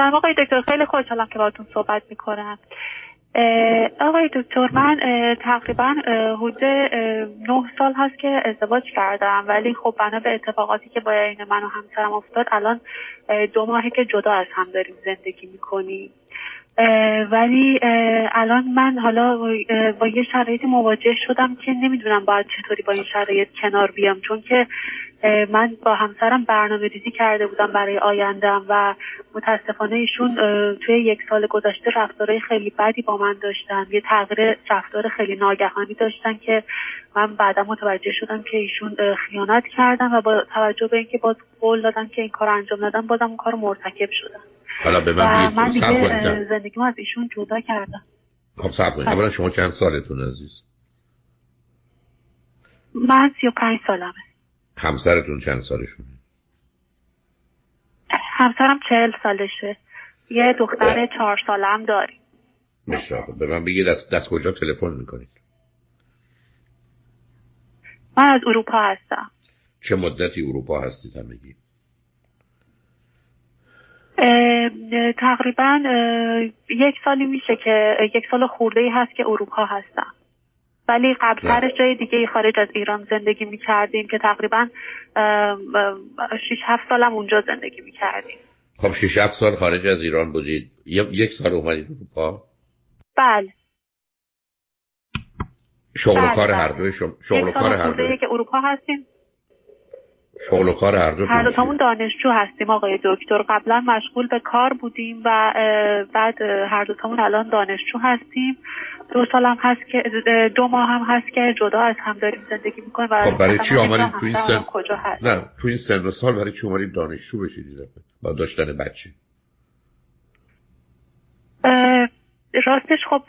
سلام آقای دکتر خیلی خوشحالم که باهاتون صحبت می‌کنم. آقای دکتر من تقریبا حدود نه سال هست که ازدواج کردم. ولی خب بنا به اتفاقاتی که با این من و همسرم افتاد الان دو ماهه که جدا از هم داریم زندگی می‌کنیم. ولی الان من حالا با یه شرایطی مواجه شدم که نمی‌دونم باید چطوری با این شرایط کنار بیام. چون که من با همسرم برنامه ریزی کرده بودم برای آیندم و متاسفانه ایشون توی یک سال گذشته رفتارهای خیلی بدی با من داشتن. یه تغییر رفتار خیلی ناگهانی داشتن که من بعدا متوجه شدم که ایشون خیانت کردن و با توجه به اینکه باز قول دادن که این کار انجام ندن بازم اون کار مرتکب شدن. حالا به من من دیگه زندگیمو از ایشون جدا کردم. خب صبر کنید. اولا شما چند سالتون عزیز؟ من سی و پنج سالمه. همسرتون چند سالشونه؟ همسرم چهل سالشه. یه دختر چهار ساله هم داریم. بسیار خب به من بگید دست, دست کجا تلفن می‌کنید؟ من از اروپا هستم. چه مدتی اروپا هستید همگی؟ تقریبا یک سالی میشه که یک سال خورده ای هست که اروپا هستم. ولی قبلترش جای دیگه خارج از ایران زندگی می‌کردیم که تقریبا 6 7 سالم اونجا زندگی می‌کردیم. خب 6 7 سال خارج از ایران بودید. یک سال اومدید اروپا بله. شغل و کار بله، هر بله. دوی شغل و کار هر دوی. که اروپا هستیم. شغل و کار هر دو هر دو تامون دانشجو هستیم آقای دکتر. قبلا مشغول به کار بودیم و بعد هر دو تامون الان دانشجو هستیم. دو سال هم هست که دو ماه هم هست که جدا از هم داریم زندگی می‌کنیم و خب برای چی آمدید تو این سن کجا هست؟ نه تو این سن و سال برای چی آمدید دانشجو بشید با داشتن بچه؟ راستش خب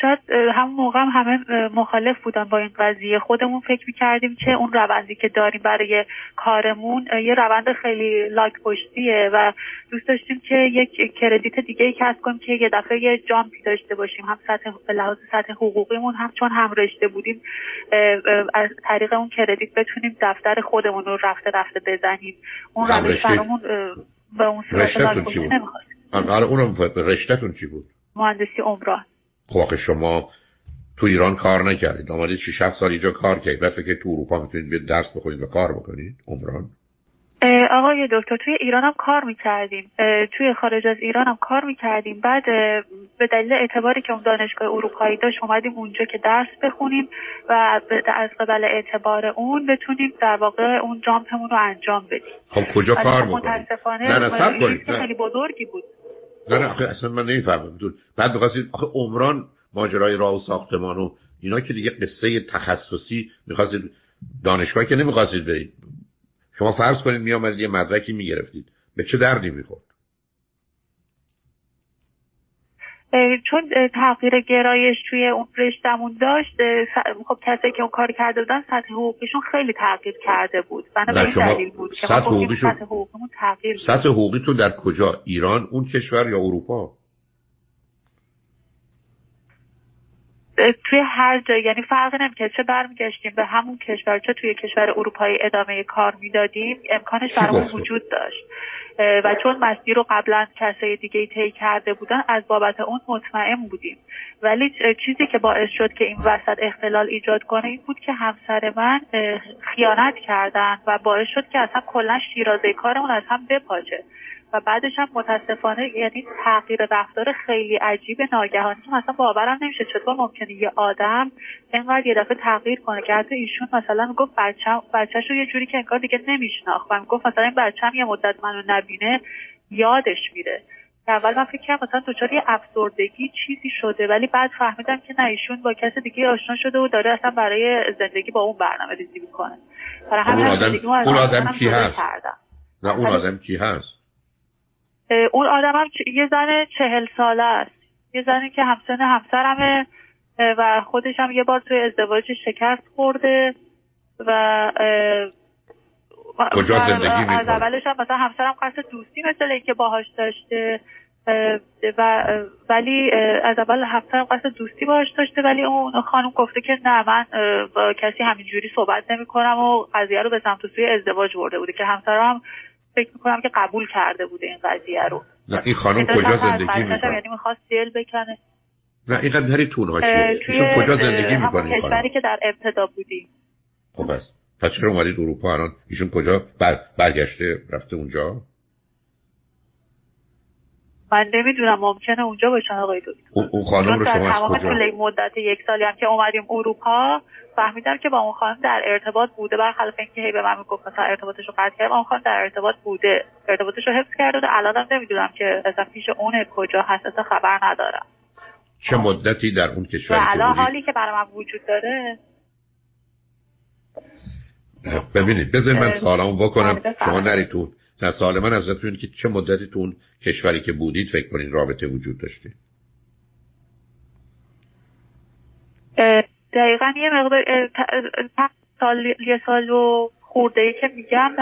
شاید همون موقع هم همه مخالف بودن با این قضیه. خودمون فکر می‌کردیم که اون روندی که داریم برای کارمون یه روند خیلی لاک پشتیه و دوست داشتیم که یک کردیت دیگه ای کسب کنیم که یه دفعه یه جامپی داشته باشیم. هم سطح به لحاظ سطح حقوقیمون هم چون هم رشته بودیم از طریق اون کردیت بتونیم دفتر خودمون رو رفته رفته بزنیم. اون روش برامون به اون صورت لاک پشتی نمی‌خواستیم اونم رشتهتون چی بود؟ مهندسی عمران. خب شما تو ایران کار نکردید. آمدید 6 7 سال اینجا کار کردید. بعد که تو اروپا می‌تونید بیاد درس بخونید و کار بکنید. عمران. آقای دکتر توی ایران هم کار می‌کردیم. توی خارج از ایران هم کار می‌کردیم. بعد به دلیل اعتباری که اون دانشگاه اروپایی داشت اومدیم اونجا که درس بخونیم و از قبل اعتبار اون بتونیم در واقع اون جامپمون رو انجام بدیم. خب کجا کار خب متاسفانه نه نه. خیلی بزرگی بود. نه نه اصلا من نمی‌فهمم. بعد می‌خواستید آخه عمران ماجرای راه و ساختمان و اینا که دیگه قصه تخصصی می‌خواستید دانشگاه که نمی‌خواستید برید. شما فرض کنید میامدید یه مدرکی می‌گرفتید. به چه دردی می‌خورد؟ چون تغییر گرایش توی اون رشتمون داشت خب کسی که اون کار کرده بودن سطح حقوقیشون خیلی تغییر کرده بود. بنابراین دلیل بود که سطح حقوقیشون سطح حقوقیمون تغییر سطح حقوقی تو در کجا؟ ایران اون کشور یا اروپا؟ توی هر جا یعنی فرقی نمی‌کرد. چه برمیگشتیم به همون کشور چه توی کشور اروپایی ادامه کار می‌دادیم امکانش برامون وجود داشت. و چون مسیر رو قبلا کسای دیگه طی کرده بودن از بابت اون مطمئن بودیم. ولی چیزی که باعث شد که این وسط اختلال ایجاد کنه این بود که همسر من خیانت کردن و باعث شد که اصلا کلا شیرازه کارمون از هم بپاچه و بعدش هم متاسفانه یعنی تغییر رفتار خیلی عجیب ناگهانی که مثلا باورم نمیشه چطور ممکنه یه آدم اینقدر یه دفعه تغییر کنه که حتی ایشون مثلا می‌گفت بچم بچهش رو یه جوری که انگار دیگه نمیشناخت و می‌گفت مثلا این بچم یه مدت منو نبینه یادش میره. اول من فکر کردم مثلا دچار یه افسردگی چیزی شده ولی بعد فهمیدم که نه ایشون با کس دیگه آشنا شده و داره اصلا برای زندگی با اون برنامه ریزی می‌کنه. برای همین اون آدم, اون آدم کی هست؟ نه اون آدم کی هست؟ اون آدم هم یه زن چهل ساله است. یه زنی که همسن همسرمه و خودش هم یه بار توی ازدواج شکست خورده و کجا زندگی از اولش هم مثلا همسرم قصد دوستی مثل اینکه باهاش داشته و ولی از اول همسرم قصد دوستی باهاش داشته ولی اون خانم گفته که نه من با کسی همینجوری صحبت نمی کنم و قضیه رو به سمت سوی ازدواج برده بوده که همسرم فکر می‌کنم که قبول کرده بوده این قضیه رو. نه این خانم کجا زندگی می‌کنه؟ یعنی می‌خواست دل بکنه. نه اینقدر نری تون ایشون کجا زندگی می‌کنه کشوری که در ابتدا بودیم. خب بس. پس چرا اومدید اروپا الان؟ ایشون کجا بر... برگشته رفته اونجا؟ من نمی‌دونم ممکنه اونجا باشن آقای دکتر. اون خانم رو شما از کجا؟ مدت یک سالی هم که اومدیم اروپا فهمیدم که با اون خانم در ارتباط بوده. برخلاف اینکه هی به من می‌گفت مثلا ارتباطش رو قطع کرد اون خانم در ارتباط بوده. ارتباطش رو حفظ کرده و الانم نمی‌دونم که اصلا پیش اونه کجا هست اصلا خبر ندارم. چه مدتی در اون کشوری که الان حالی که برای من وجود داره. ببینید بذارید من سوالمو بکنم. شما نریتون نه سوال من ازتون که چه مدتی تو اون کشوری که بودید فکر کنید رابطه وجود داشته؟ دقیقا یه مقدار سال یه سال و خورده ای که میگم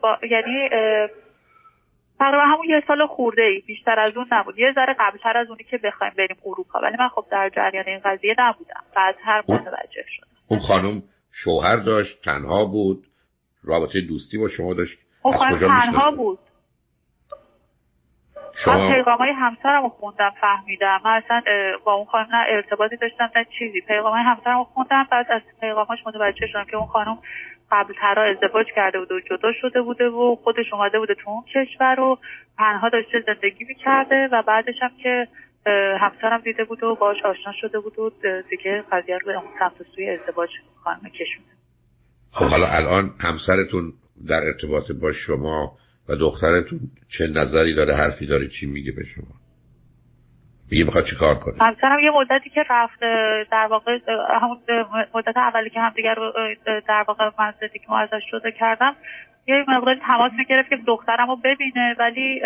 با یعنی تقریبا همون یه سال خورده ای بیشتر از اون نبود. یه ذره قبلتر از اونی که بخوایم بریم اروپا. ولی من خب در جریان این قضیه نبودم. بعد هر متوجه شدم. اون خانم شوهر داشت تنها بود رابطه دوستی با شما داشت. تنها بود. شما... من پیغام های همسرم رو خوندم فهمیدم. من اصلا با اون خانم نه ارتباطی داشتم نه چیزی. پیغام های همسرم رو خوندم بعد از پیغاماش متوجه شدم که اون خانم قبل ترا ازدواج کرده بود و جدا شده بوده و خودش اومده بوده تو اون کشور و تنها داشته زندگی می‌کرده و بعدش هم که همسرم دیده بود و باش آشنا شده بود و دیگه قضیه رو به اون سمت سوی ازدواج خانم کشونده خب حالا الان همسرتون در ارتباط با شما و دخترتون چه نظری داره حرفی داره چی میگه به شما؟ میگه می‌خواد چیکار کنه؟ همسرم یه مدتی که رفت در واقع همون مدت اولی که همدیگر رو در واقع من که ما ازش شده کردم یه مقدار تماس می‌گرفت که دخترم رو ببینه ولی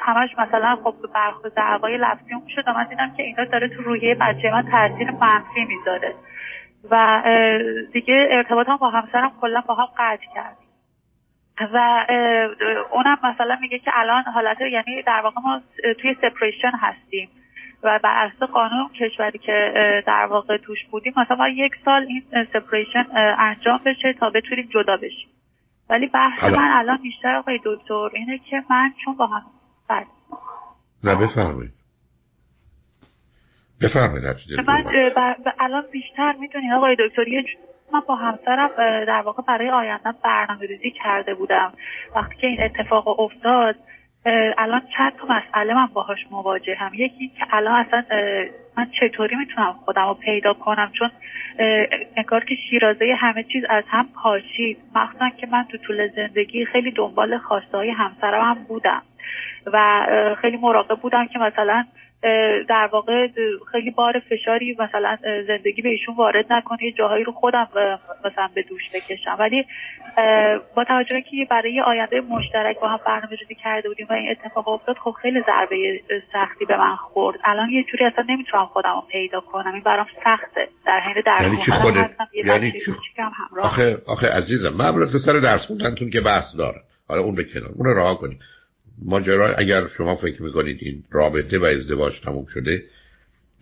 همش مثلا خب برخورد دعوای لفظی اون شد من دیدم که اینا داره تو روحیه بچه من تاثیر منفی می‌ذاره. و دیگه ارتباطم با همسرم کلا با هم قطع کرد. و اونم مثلا میگه که الان حالت یعنی در واقع ما توی سپریشن هستیم. و بر اساس قانون کشوری که در واقع توش بودیم مثلا ما یک سال این سپریشن انجام بشه تا بتونیم جدا بشیم. ولی بحث من الان بیشتر آقای دکتر اینه که من چون با هم بله. نه بفرمایید. بفرمایید من الان بیشتر می‌دونی آقای دکتر یه من با همسرم در واقع برای آیندم برنامه ریزی کرده بودم. وقتی که این اتفاق افتاد الان چند تا مسئله من باهاش مواجه هم یکی که الان اصلا من چطوری می‌تونم خودم رو پیدا کنم؟ چون انگار که شیرازه همه چیز از هم پاشید. مخصوصا که من تو طول زندگی خیلی دنبال خواسته های همسرم هم بودم. و خیلی مراقب بودم که مثلا در واقع خیلی بار فشاری مثلا زندگی به ایشون وارد نکنه یه جاهایی رو خودم مثلا به دوش بکشم. ولی با توجه که برای آینده مشترک با هم برنامه ریزی کرده بودیم و این اتفاق افتاد خب خیلی ضربه سختی به من خورد. الان یه جوری اصلا نمی‌تونم خودم رو پیدا کنم. این برام سخته. در حین درس یعنی چی خودت؟ یعنی چی؟ آخه آخه عزیزم من سر درس خوندنتون که بحث داره حالا اون به کنار اون راه کنید ماجرا اگر شما فکر می‌کنید این رابطه و ازدواج تموم شده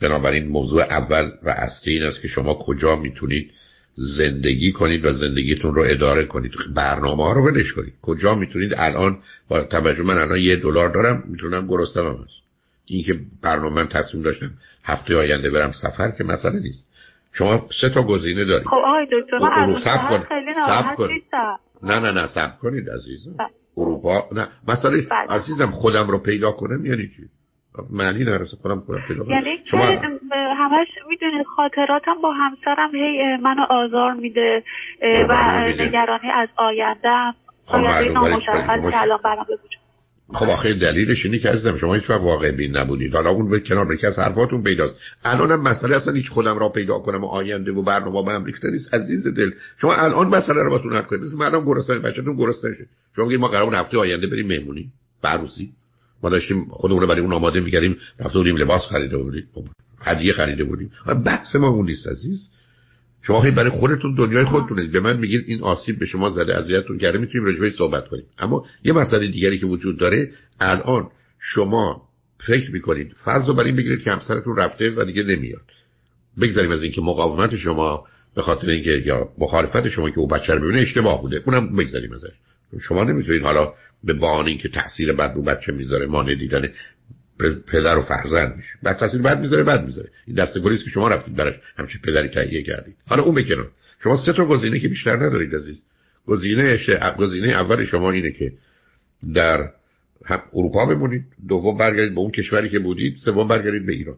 بنابراین موضوع اول و اصلی این است که شما کجا می‌تونید زندگی کنید و زندگیتون رو اداره کنید. برنامه ها رو ولش کنید. کجا می‌تونید الان با توجه من الان یه دلار دارم می‌تونم گرستم هم هست. این که برنامه من تصمیم داشتم هفته آینده برم سفر که مسئله نیست. شما سه تا گزینه دارید. خب آقای دکتر من خیلی نه نه نه سب کنید عزیزم. بله. اروپا. نه مسئله بله. عزیزم خودم رو پیدا کنم یعنی چی؟ معنی نرسه خودم خودم پیدا کنم. یعنی شما همش می‌دونی خاطراتم با همسرم هی منو آزار میده و نگرانی از آیندهم خب، آینده نامشخص که الان برام به خب آخه دلیلش اینه که عزیزم شما هیچ واقع بین نبودید. حالا اون به کنار یکی از حرفاتون پیداست. الانم مسئله اصلا هیچ خودم را پیدا کنم و آینده و برنامه هم ریخته نیست. عزیز دل شما الان مسئله رو باتون حل کنید. مثل مردم گرسنه بچه‌تون گرسنه شه. شما میگید ما قرار هفته آینده بریم مهمونی؟ عروسی ما داشتیم خودمون رو برای اون آماده می‌کردیم رفته بودیم لباس خریده بودیم خب، هدیه خریده بودیم. بحث ما اون نیست عزیز. شما برای خودتون دنیای خودتونه به من میگید این آسیب به شما زده اذیتتون کرده می‌تونیم راجع صحبت کنیم. اما یه مسئله دیگری که وجود داره الان شما فکر می‌کنید فرض رو بر این بگیرید که همسرتون رفته و دیگه نمیاد. بگذاریم از اینکه مقاومت شما به خاطر اینکه یا مخالفت شما که او بچه رو ببینه اشتباه بوده. اونم بگذاریم ازش. شما نمی‌تونید حالا به بهانه که تاثیر بد رو بچه می‌ذاره مانع دیدن پدر و فرزند میشه. بعد تاثیر بد می‌ذاره بد می‌ذاره. این دسته است که شما رفتید براش. همچین پدری تهیه کردید. حالا اون بکنن شما سه تا گزینه که بیشتر ندارید عزیز. گزینه گزینه اول شما اینه که در اروپا بمونید دوم برگردید به اون کشوری که بودید سوم برگردید به ایران.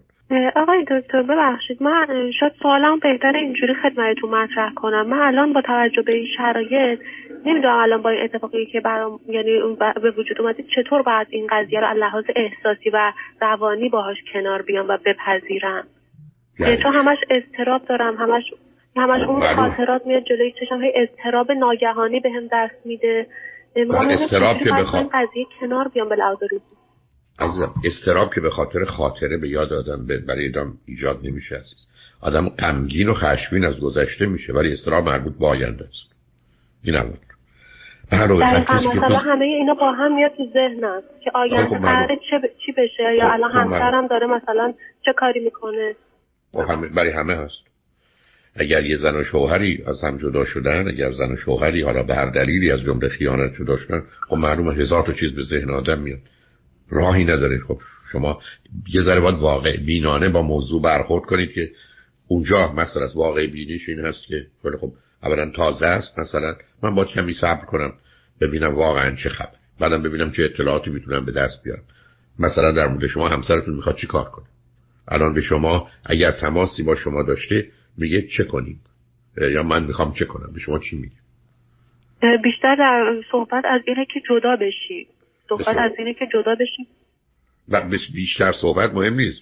آقای دکتر ببخشید من شاید سوالم بهتر اینجوری خدمتتون مطرح کنم. من الان با توجه به این شرایط نمی‌دونم الان با این اتفاقی که برام یعنی به وجود اومده چطور باید این قضیه رو لحاظ احساسی و روانی باهاش کنار بیام و بپذیرم؟ یعنی چون همش استراب دارم همش همش اون خاطرات میاد جلوی چشم های استراب ناگهانی بهم به دست میده. استراب که بخوام قضیه کنار بیام به لحاظ عزیزم استراب که به خاطر خاطره به یاد آدم برای ادام ایجاد نمیشه عزیز. آدم غمگین و خشمین از گذشته میشه ولی استراب مربوط به آینده است. این اول. مثلا همه اینا با هم میاد تو ذهنم که آینده خب قراره چی بشه یا خب، الان خب همسرم داره مثلا چه کاری می‌کنه؟ برای همه هست. اگر یه زن و شوهری از هم جدا شدن اگر زن و شوهری حالا به هر دلیلی از جمله خیانت جدا شدن خب معلومه هزار تا چیز به ذهن آدم میاد. راهی نداره. خب شما یه ذره باید واقع بینانه با موضوع برخورد کنید که اونجا مثلا واقع بینیش این هست که خب اولا تازه است مثلا من باید کمی صبر کنم ببینم واقعا چه خبر. بعدم ببینم چه اطلاعاتی می‌تونم به دست بیارم. مثلا در مورد شما همسرتون می‌خواد چی کار کنه؟ الان به شما اگر تماسی با شما داشته میگه چه کنیم؟ یا من می‌خوام چه کنم؟ به شما چی میگه؟ بیشتر در صحبت از اینه که جدا بشی. صحبت از اینه که جدا بشیم بیشتر صحبت مهم نیست.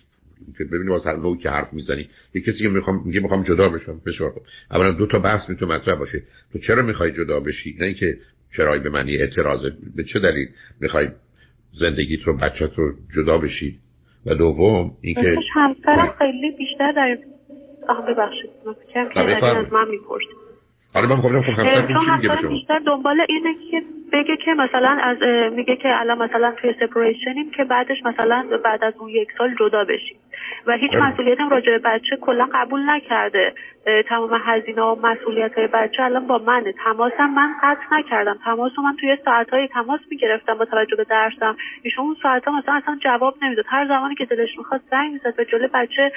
که واسه هر نوع که حرف می‌زنی یه کسی که می‌خوام میگه می‌خوام جدا بشم بسیار اولا دو تا بحث می‌تونه مطرح باشه. تو چرا می‌خوای جدا بشی؟ نه اینکه چرای به معنی اعتراضه. به چه دلیل می‌خوای زندگیت رو بچت رو جدا بشی؟ و دوم اینکه همسرم خیلی بیشتر در آه ببخشید. از من می‌پرسید. آره من خب همسرتون چی بیشتر دنبال اینه که بگه که مثلا از میگه که الان مثلا توی سپریشنیم که بعدش مثلا بعد از اون یک سال جدا بشیم. و هیچ مسئولیتم راجع به بچه کلا قبول نکرده. تمام هزینه و مسئولیت های بچه الان با منه. تماسم من قطع نکردم. تماس من توی ساعت های تماس می‌گرفتم با توجه به درسم. ایشون اون ساعت ها مثلا اصلا جواب نمی‌داد. هر زمانی که دلش می‌خواد زنگ می‌زد به جلوی بچه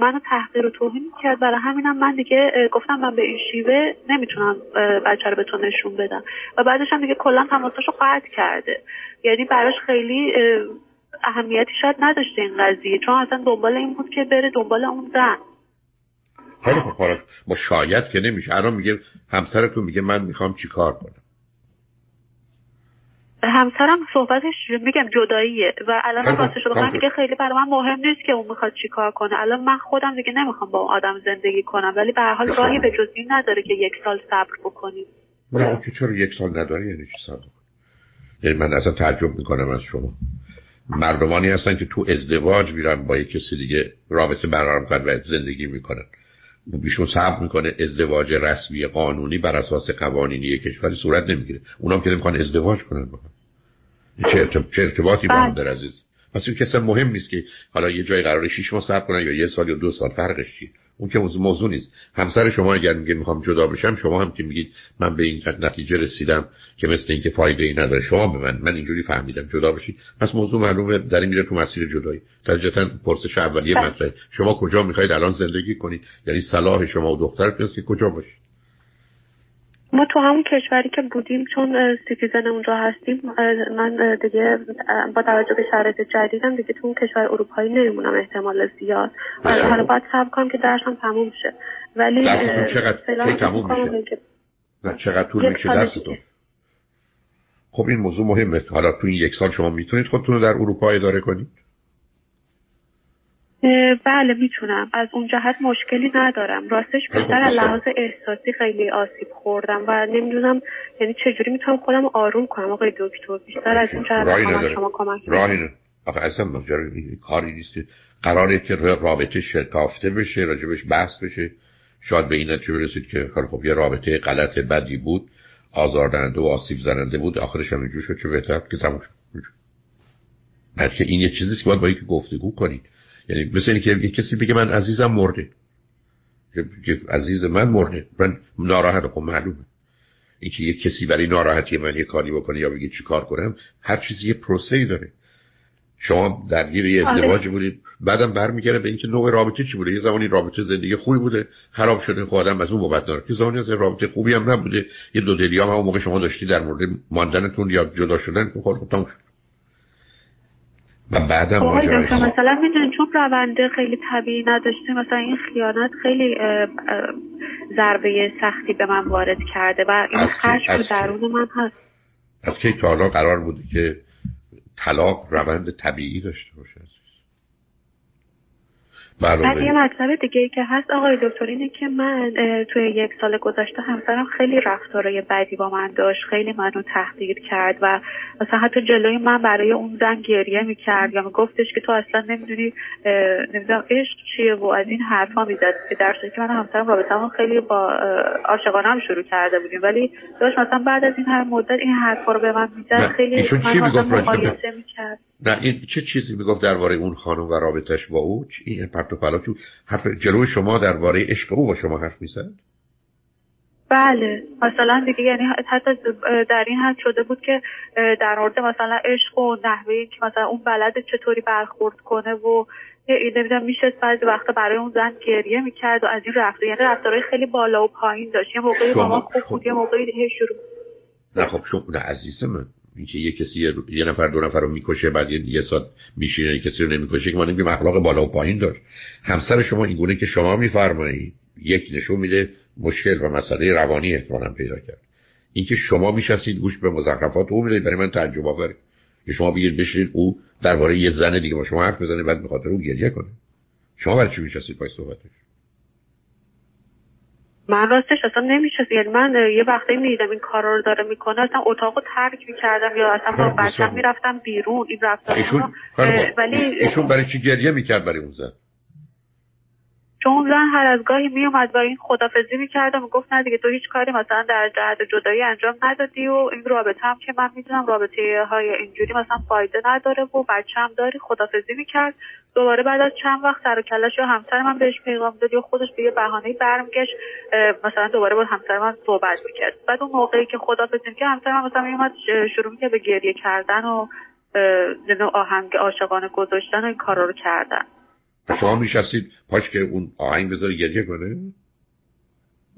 منو تحقیر و توهین کرد برای همینم من دیگه گفتم من به این شیوه نمی‌تونم بچه رو به تو نشون بدم. و بعدش هم دیگه کلا تماساشو قطع کرده. یعنی براش خیلی اهمیتی شاید نداشته این قضیه چون اصلا دنبال این بود که بره دنبال اون زن. خیلی خوب با شاید که نمیشه. الان میگه همسرتون میگه من می‌خوام چیکار کنم؟ همسرم صحبتش میگم جداییه و الان واسه شده من دیگه خیلی برای من مهم نیست که اون می‌خواد چیکار کنه. الان من خودم دیگه نمی‌خوام با اون آدم زندگی کنم ولی به هر حال راهی به جز این نداره که یک سال صبر بکنیم. نه که چرا یک سال نداره؟ یعنی چی صبر یعنی من اصلا تعجب می‌کنم از شما. مردمانی هستن که تو ازدواج میرن با یک کسی دیگه رابطه برقرار می‌کنن و زندگی می‌کنن. بیشون صبر می‌کنه ازدواج رسمی قانونی بر اساس قوانینی کشوری صورت نمی‌گیره. اونام که نمی‌خوان ازدواج کنن با چه, ارتباطی با هم بله. در عزیز؟ پس این کسی مهم نیست که حالا یه جای قرار شیش ماه صبر کنن یا یه سال یا دو سال فرقش چیه؟ اون که موضوع نیست. همسر شما اگر میگه می‌خوام جدا بشم شما هم که میگید من به این نتیجه رسیدم که مثل اینکه فایده ای نداره شما به من من اینجوری فهمیدم جدا بشید پس موضوع معلومه در میره تو مسیر جدایی. طبیعتا پرسش اولیه بله. مطرحه. شما کجا می‌خواید الان زندگی کنید؟ یعنی صلاح شما و دخترتون که کجا باشید؟ ما تو همون کشوری که بودیم چون citizen اونجا هستیم من دیگه با توجه به شرایط جدیدم دیگه تو اون کشور اروپایی نمیمونم احتمال زیاد. حالا باید صبر کنم که درسم تموم شه. ولی چقدر؟ تموم میشه؟ نه چقدر طول میشه درستون خب این موضوع مهمه. حالا تو این یک سال شما می‌تونید خودتون رو در اروپا اداره کنید. بله می‌تونم. از اون جهت مشکلی ندارم. راستش بیشتر از لحاظ احساسی خیلی آسیب خوردم و نمی‌دونم یعنی چجوری می‌تونم خودم آروم کنم آقای دکتر؟ بیشتر از اون جهت شما کمک راهی آخه اصلا کاری نیست. قراره که رابطه شکافته بشه راجبش بحث بشه. شاید به این نتیجه برسید که خب یه رابطه غلط بدی بود آزاردهنده و آسیب زننده بود. آخرش هم شد چه بهتر. که تموم شد. بلکه این یه چیزیست که باید با یکی گفتگو کنید. یعنی مثل اینکه یه کسی بگه من عزیزم مرده. که عزیز من مرده. من ناراحت خب معلومه. اینکه یه کسی برای ناراحتی من یه کاری بکنه یا بگه چی کار کنم هر چیزی یه پروسه ای داره. شما درگیر یه آره. ازدواج بودید. بعدم برمیگره به اینکه نوع رابطه چی بوده؟ یه زمانی رابطه زندگی خوبی بوده خراب شده خب آدم از اون بابت داره که زمانی از رابطه خوبی هم نبوده. یه دو دلی هم اون موقع شما داشتی در مورد ماندنتون یا جدا شدن. که خب تموم شد. و بعدم خب مثلا می‌دونید چون رونده خیلی طبیعی نداشته مثلا این خیانت خیلی ضربه سختی به من وارد کرده و این خشم درون من هست. از کی تا قرار بوده که طلاق روند طبیعی داشته باشه بعد یه مطلب دیگه ای که هست آقای دکتر اینه که من توی یک سال گذشته همسرم خیلی رفتارای بدی با من داشت خیلی منو تحقیر کرد و مثلا حتی جلوی من برای اون زن گریه می‌کرد یا گفتش که تو اصلا نمی‌دونی نمی‌دونم عشق چیه و از این حرفا می‌زد. که در که من همسرم رابطه خیلی با عاشقانه هم شروع کرده بودیم. ولی داشت مثلا بعد از این هر مدت این حرفا رو به من می‌زد خیلی من مقایسه می‌کرد. نه این چه چیزی می‌گفت درباره اون خانم و رابطش با او؟ این پرت و پلا حرف جلوی شما درباره عشق او با شما حرف می‌زد؟ بله مثلا دیگه یعنی حتی در این حد شده بود که در مورد مثلا عشق و نحوه که مثلا اون بلد چطوری برخورد کنه و نمی‌دونم میشه بعضی وقتا برای اون زن گریه می‌کرد و از این رفته یعنی رفتارهای خیلی بالا و پایین داشت. یه موقعی با ما خوب بود یه موقعی شروع نه خب شما نه عزیز من. اینکه یه کسی یه نفر دو نفر رو می‌کشه بعد یه ساعت میشینه کسی رو نمی‌کشه که ما نمیگیم اخلاق بالا و پایین داشت. همسر شما این گونه که شما میفرمایید یک نشون میده مشکل و مسئله روانی احتمالا پیدا کرد. اینکه شما میشستید گوش به مزخرفات او می‌دید برای من تعجب آوره. که شما بگید بشید او درباره یه زن دیگه با شما حرف بزنه بعد بخاطر او گریه کنه. شما برای چی میشستید؟ پای صحبتش. من راستش اصلا نمیشه یعنی من یه وقتی می‌دیدم این کارا رو داره می‌کنه اصلا اتاقو ترک می‌کردم یا اصلا با بچم می‌رفتم بیرون. این رفتار ایشون ولی ایشون برای چی گریه می‌کرد برای اون زن؟ چون زن هر از گاهی میومد و این خدافزی می‌کردم و گفت نه دیگه تو هیچ کاری مثلا در جهت جدایی انجام ندادی و این رابطه هم که من می‌دونم رابطه های اینجوری مثلا فایده نداره و بچه هم داری خدافزی می‌کرد. دوباره بعد از چند وقت سر کلش یا همسر من بهش پیغام داد یا خودش به یه بهانه برمیگشت مثلا دوباره با همسر من صحبت می‌کرد. بعد اون موقعی که خدافزی که همسر من مثلا میومد شروع می‌کرد به گریه کردن و آهنگ عاشقانه گذاشتن و این کارا رو کردن. شما میشستید پاش که اون آهنگ بذاره گریه کنه؟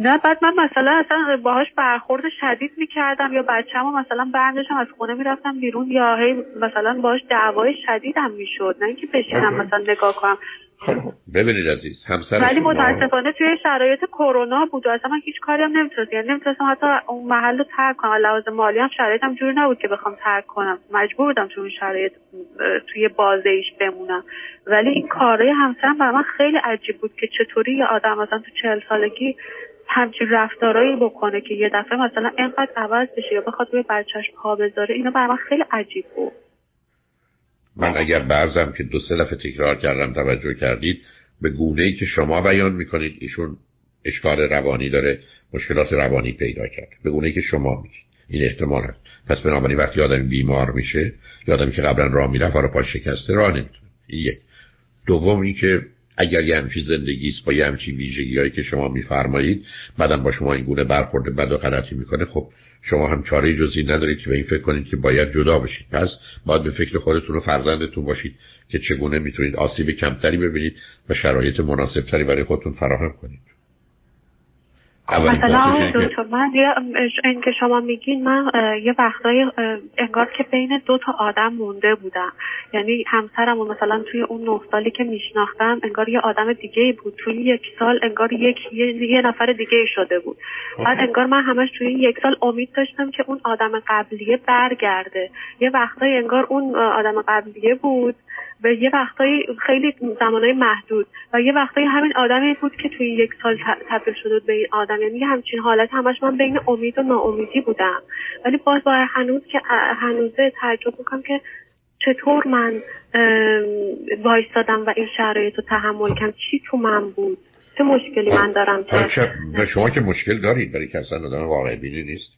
نه بعد من مثلا اصلا باهاش برخورد شدید می‌کردم یا بچه‌مو مثلا برندشم از خونه می‌رفتم بیرون یا هی مثلا باهاش دعوای شدیدم می‌شد نه اینکه بشینم مثلا نگاه کنم. خب ببینید عزیز همسر ولی متاسفانه توی شرایط کرونا بود و اصلا من هیچ کاری هم نمی‌تونستم. یعنی نمی‌تونستم حتی اون محل رو ترک کنم. لحاظ مالی هم شرایطم جوری نبود که بخوام ترک کنم. مجبور بودم توی اون شرایط توی بازه ایش بمونم. ولی این کارهای همسرم برای من خیلی عجیب بود که چطوری یه آدم مثلا تو چهل سالگی همچین رفتارایی بکنه که یه دفعه مثلا انقدر عوض بشه یا بخواد روی بچهش پا بذاره اینا برای خیلی عجیب بود. من اگر برزم که دو سه دفعه تکرار کردم توجه کردید به گونه ای که شما بیان می‌کنید ایشون اشکال روانی داره مشکلات روانی پیدا کرد. به گونه ای که شما میگید. این احتمال هست. پس بنابراین وقتی آدم بیمار میشه یا آدمی که قبلا راه می‌رفت حالا پاش شکسته راه نمی‌تونه. یک. دوم این که اگر یه همچین زندگی است با یه همچین ویژگی هایی که شما میفرمایید بعدم با شما این گونه برخورده بد و غلطی می‌کنه خب شما هم چاره جزی ندارید که به این فکر کنید که باید جدا بشید. پس باید به فکر خودتون و فرزندتون باشید که چگونه می‌تونید آسیب کمتری ببینید و شرایط مناسبتری برای خودتون فراهم کنید. مثلا دکتر من این که شما میگین من یه وقتای انگار که بین دو تا آدم مونده بودم. یعنی همسرم و مثلا توی اون نه سالی که میشناختم انگار یه آدم دیگه بود. توی یک سال انگار یک یه, یه نفر دیگه شده بود. بعد انگار من همش توی یک سال امید داشتم که اون آدم قبلیه برگرده. یه وقتای انگار اون آدم قبلیه بود. به یه وقتایی خیلی زمانهای محدود و یه وقتایی همین آدمی بود که توی یک سال تبدیل شده به این آدم. یعنی همچین حالت همش من بین امید و ناامیدی بودم. ولی باز با هنوز که هنوزه تعجب می‌کنم که چطور من وایستادم و این شرایط رو تحمل کردم. چی تو من بود؟ چه مشکلی من دارم که؟ شما که مشکل دارید برای که اصلا آدم بینی نیست.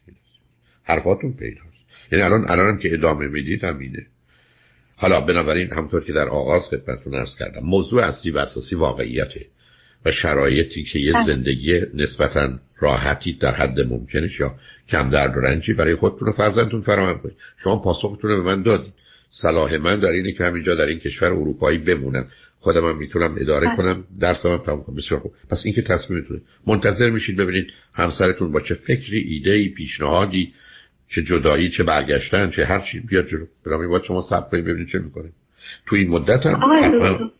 حرفاتون پیداست. یعنی الان الانم که ادامه می‌دید همینه حالا بنابراین همطور که در آغاز خدمتتون ارز کردم موضوع اصلی و اساسی واقعیته و شرایطی که یه بله. زندگی نسبتا راحتی در حد ممکنش یا کم درد و رنجی برای خودتون و فرزندتون فراهم کنید. شما پاسختون رو به من دادید. صلاح من در اینه که همینجا در این کشور اروپایی بمونم. خودم هم می‌تونم اداره بله. کنم درس هم تمام کنم. بسیار خوب. پس این که تصمیمتونه. منتظر میشید ببینید همسرتون با چه فکری ایده پیشنهادی چه جدایی چه برگشتن چه هر چی. بیاد جلو. برای باید شما صبر کنید ببینید چه می‌کنه. تو این مدت هم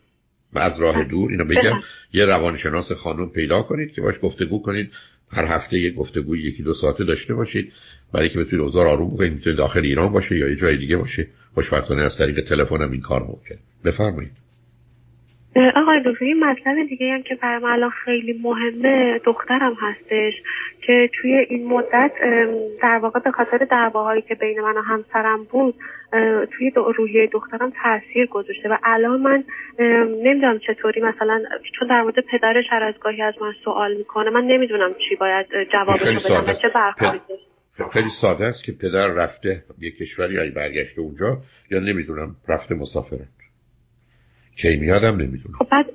از راه دور اینو بگم. یه روانشناس خانم پیدا کنید که باش گفتگو کنید. هر هفته یه گفتگوی یکی دو ساعته داشته باشید. برای که بتونید اوضاع آروم بکنید می‌تونه داخل ایران باشه یا یه جای دیگه باشه. خوشبختانه از طریق تلفن هم این کار ممکن بفرمایید. آقای دکتر این مطلب دیگه هم که برای من الان خیلی مهمه دخترم هستش. که توی این مدت در واقع به خاطر دعواهایی که بین من و همسرم بود توی روحیه دخترم تاثیر گذاشته و الان من نمی‌دونم چطوری مثلا چون در مورد پدرش هر از گاهی از من سوال می‌کنه من نمی‌دونم چی باید جوابش بدم چه برخوردی خیلی ساده است که پدر رفته یه کشوری یا برگشته اونجا یا نمی‌دونم رفته مسافرت. کی میادم؟ نمی‌دونم. خب بعد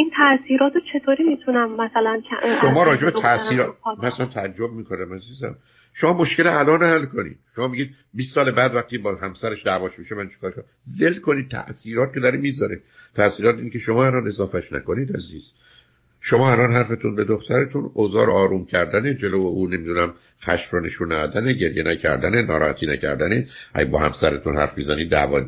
این تاثیرات رو چطوری می‌تونم مثلا شما راجع به تاثیرات مثلا تعجب می‌کنم عزیزم. شما مشکل الان حل کنید. شما میگید 20 سال بعد وقتی با همسرش دعواش میشه من چیکار کنم؟ ول کنید تاثیرات که داره می‌ذاره. تاثیرات این که شما الان اضافهش نکنید عزیز. شما الان حرفتون به دخترتون اوزار آروم کردن جلو او نمی‌دونم خشم رو نشون ندادن گریه نکردن ناراحتی نکردن. ای با همسرتون حرف می‌زنید دعوا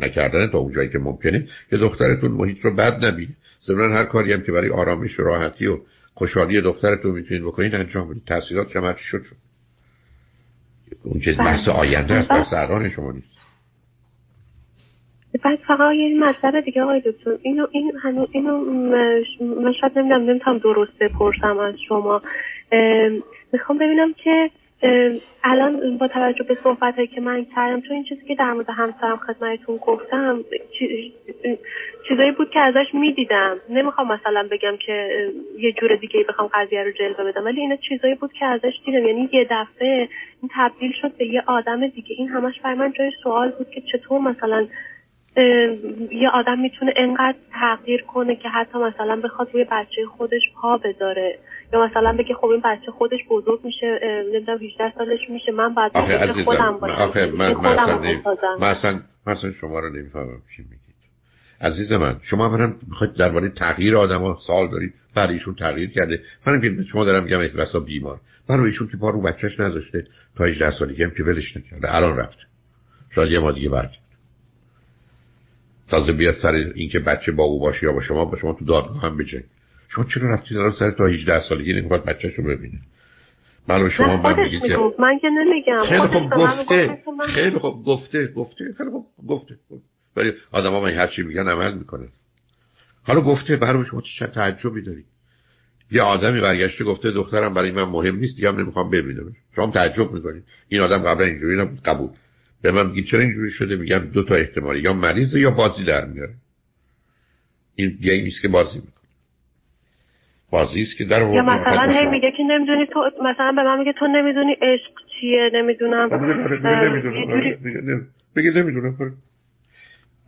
نکردن تا اونجایی که ممکنه که دخترتون محیط رو بد نبینه. ضمن هر کاری هم که برای آرامش و راحتی و خوشحالی دخترتون می‌تونید بکنید انجام بدید. تاثیرات که شد شد. اون که بحث بله. آینده است بحث الان شما نیست. بعد فقط یه مطلب دیگه آقای دکتر. اینو این هنو اینو من شاید نمی‌دونم نمی‌تونم درست بپرسم از شما. می‌خوام ببینم که الان با توجه به صحبت که من کردم چون این چیزی که در مورد همسرم خدمتتون گفتم چیزایی بود که ازش می‌دیدم. نمی‌خوام مثلا بگم که یه جور دیگه بخوام قضیه رو جلوه بدم ولی اینا چیزایی بود که ازش دیدم. یعنی یه دفعه این تبدیل شد به یه آدم دیگه. این همش برای من جای سوال بود که چطور مثلا یه آدم می‌تونه انقدر تغییر کنه که حتی مثلا بخواد روی بچه خودش پا بذاره یا مثلا بگه خب این بچه خودش بزرگ میشه نمی‌دونم 18 سالش میشه من بعد خودم باشم. آخه من, من, اصلا, من شما رو نمی‌فهمم چی میگید عزیز من شما برم می‌خواید درباره تغییر آدم ها سال دارید برای ایشون تغییر کرده. من که شما دارم میگم احتراسا بیمار. برای ایشون که پا رو بچهش نذاشته تا 18 سالگی هم که ولش نکرده. الان رفته شاید یه ما دیگه برگرد تازه بیاد سر اینکه بچه با او باشه یا با شما با شما تو دادگاه هم بجنگ شما چرا رفتید الان سر تا 18 سالگی نمی‌خواد بچه‌شو ببینه؟ معلوم شما من که من که نمیگم. خیلی خوب گفته. خیلی خوب گفته. گفته. خیلی خوب گفته. ولی آدم من هر چی میگن عمل می‌کنه. حالا گفته برای شما چه تعجبی داری؟ یه آدمی برگشته گفته دخترم برای من مهم نیست دیگه هم نمی‌خوام ببینم شما تعجب می‌کنید. این آدم قبلا اینجوری نبود قبول. به من میگی چرا اینجوری شده؟ میگم دو تا احتمال یا مریضه یا بازی در میاره. این گیمی است که بازی می‌کنه. بازی است که در یا مثلا هی میگه که نمی‌دونی تو مثلا به من میگه تو نمی‌دونی عشق چیه نمی‌دونم بگه نمی‌دونم.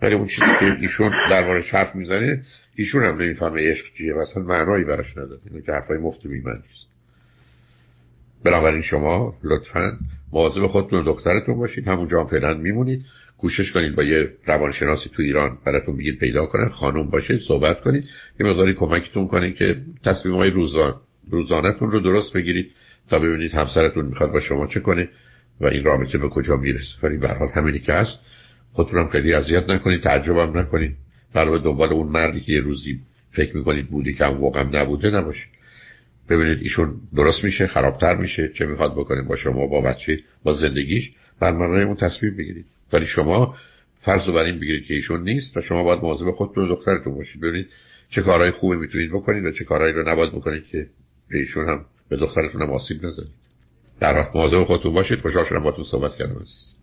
ولی اون چیزی که ایشون در حرف می‌زنه ایشون هم نمی‌فهمه عشق چیه. مثلا معنایی براش نداره. اینو که حرفای مفت بیمن نیست. بنابراین شما لطفا مواظب خودتون و دخترتون باشید. همونجا هم فعلا میمونید. کوشش کنید با یه روانشناسی تو ایران براتون بگید پیدا کنن خانم باشه صحبت کنید. یه مقداری کمکتون کنید که تصمیم های روزان رو درست بگیرید تا ببینید همسرتون می‌خواد با شما چه کنه و این رابطه به کجا می‌رسه. ولی به حال همینی که هست. خودتون هم خیلی اذیت نکنید تعجبم نکنید. برای دنبال اون مردی که یه روزی فکر می‌کنید بودی که هم واقعا نبوده نباشید. ببینید ایشون درست میشه خرابتر میشه چه می‌خواد بکنه با شما با بچه با زندگیش. بر مبنای اون تصمیم بگیرید ولی شما فرض رو بر این بگیرید که ایشون نیست و شما باید مواظب خودتون و دخترتون باشید. ببینید چه کارهای خوبی می‌تونید بکنید و چه کارهایی رو نباید بکنید که به ایشون هم به دخترتون هم آسیب نزنید. در مواظب خودتون باشید. خوشحال شدم باهاتون صحبت کردم عزیز.